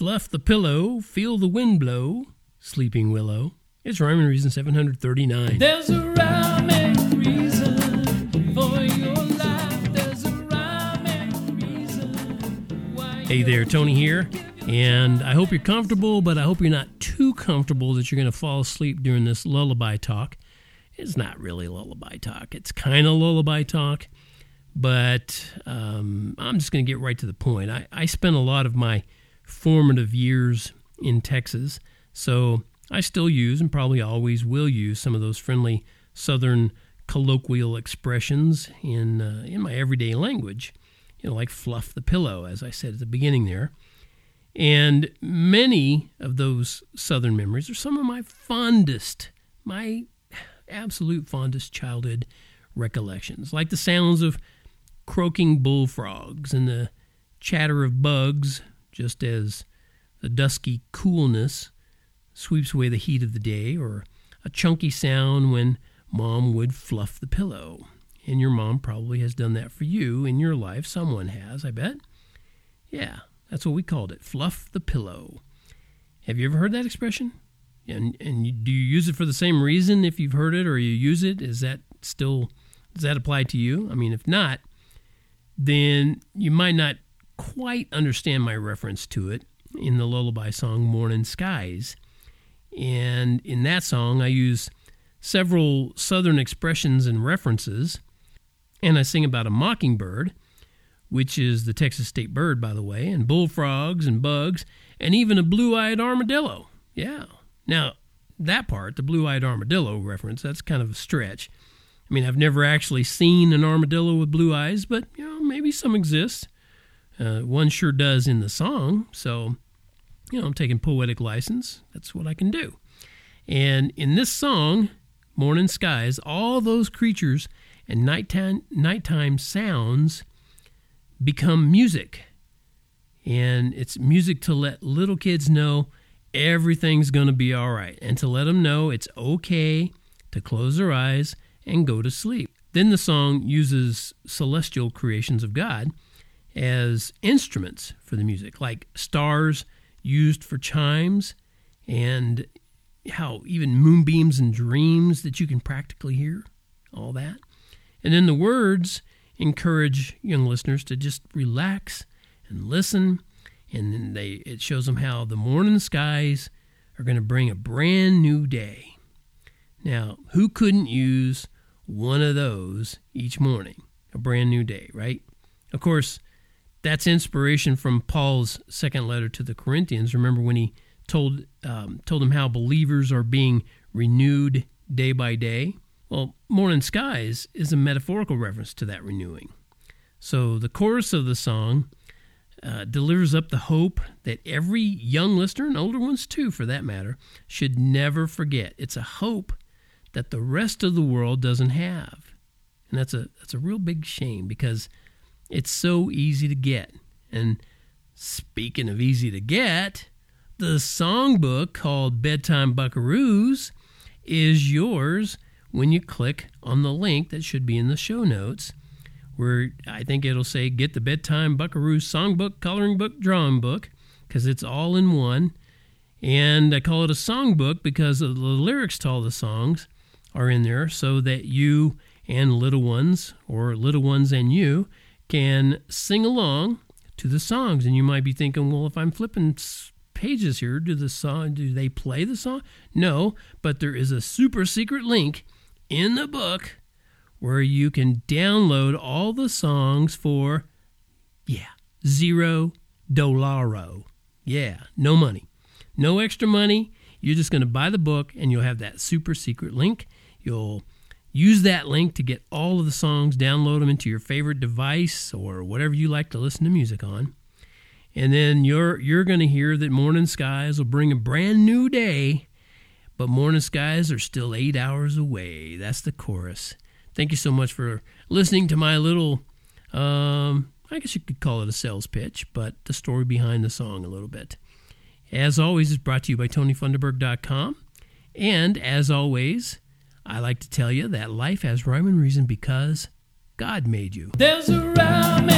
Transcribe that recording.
Fluff the pillow, feel the wind blow, sleeping willow. It's Rhyme and Reason 739. There's a rhyme and reason for your life. There's a rhyme and reason Hey there, Tony here. And I hope you're comfortable, but I hope you're not too comfortable that you're going to fall asleep during this lullaby talk. It's not really lullaby talk, it's kind of lullaby talk, but um, I'm just going to get right to the point. I, I spent a lot of my formative years in Texas, so I still use and probably always will use some of those friendly Southern colloquial expressions in, uh, in my everyday language you know, like fluff the pillow, as I said at the beginning there. And many of those Southern memories are some of my fondest, my absolute fondest childhood recollections, like the sounds of croaking bullfrogs and the chatter of bugs, just as the dusky coolness sweeps away the heat of the day, or a chunky sound when mom would fluff the pillow. And your mom probably has done that for you in your life. Someone has, I bet. Yeah, that's what we called it fluff the pillow. Have you ever heard that expression? And, and do you use it for the same reason if you've heard it or you use it? Is that still, does that apply to you? I mean, if not, then you might not quite understand my reference to it in the lullaby song Morning Skies. And in that song, I use several Southern expressions and references and I sing about a mockingbird, which is the Texas state bird, by the way, and bullfrogs and bugs, and even a blue eyed armadillo. Yeah. Now, that part, the blue eyed armadillo reference, that's kind of a stretch. I mean, I've never actually seen an armadillo with blue eyes, but, you know, maybe some exist. Uh, one sure does in the song, so, you know, I'm taking poetic license. That's what I can do. And in this song, Morning Skies, all those creatures and nighttime, nighttime sounds become music. And it's music to let little kids know everything's going to be all right and to let them know it's okay to close their eyes and go to sleep. Then the song uses celestial creations of God as instruments for the music, like stars used for chimes and how even moonbeams and dreams that you can practically hear, all that. And then the words encourage young listeners to just relax and listen. And then they it shows them how the morning skies are going to bring a brand new day. Now, who couldn't use one of those each morning? A brand new day, right? Of course, that's inspiration from Paul's second letter to the Corinthians. Remember when he told um, told them how believers are being renewed day by day? Well, Morning Skies is a metaphorical reference to that renewing. So the chorus of the song uh, delivers up the hope that every young listener, and older ones too for that matter, should never forget. It's a hope that the rest of the world doesn't have. And that's a, that's a real big shame because it's so easy to get. And speaking of easy to get, the songbook called Bedtime Buckaroos is yours when you click on the link that should be in the show notes, where I think it'll say Get the Bedtime Buckaroos Songbook, Coloring Book, Drawing Book, because it's all in one. And I call it a songbook because the lyrics to all the songs are in there so that you and little ones, or little ones and you, can sing along to the songs. And you might be thinking, well, if I'm flipping pages here, do the song do they play the song? No, but there is a super secret link in the book where you can download all the songs for yeah, zero dolaro. Yeah, no money. No extra money. You're just going to buy the book and you'll have that super secret link. You'll use that link to get all of the songs, download them into your favorite device or whatever you like to listen to music on. And then you're you're going to hear that Morning Skies will bring a brand new day, but Morning Skies are still 8 hours away. That's the chorus. Thank you so much for listening to my little um I guess you could call it a sales pitch, but the story behind the song a little bit. As always, it's brought to you by TonyFunderberg.com. And as always, I like to tell you that life has rhyme and reason because God made you. There's a rhyme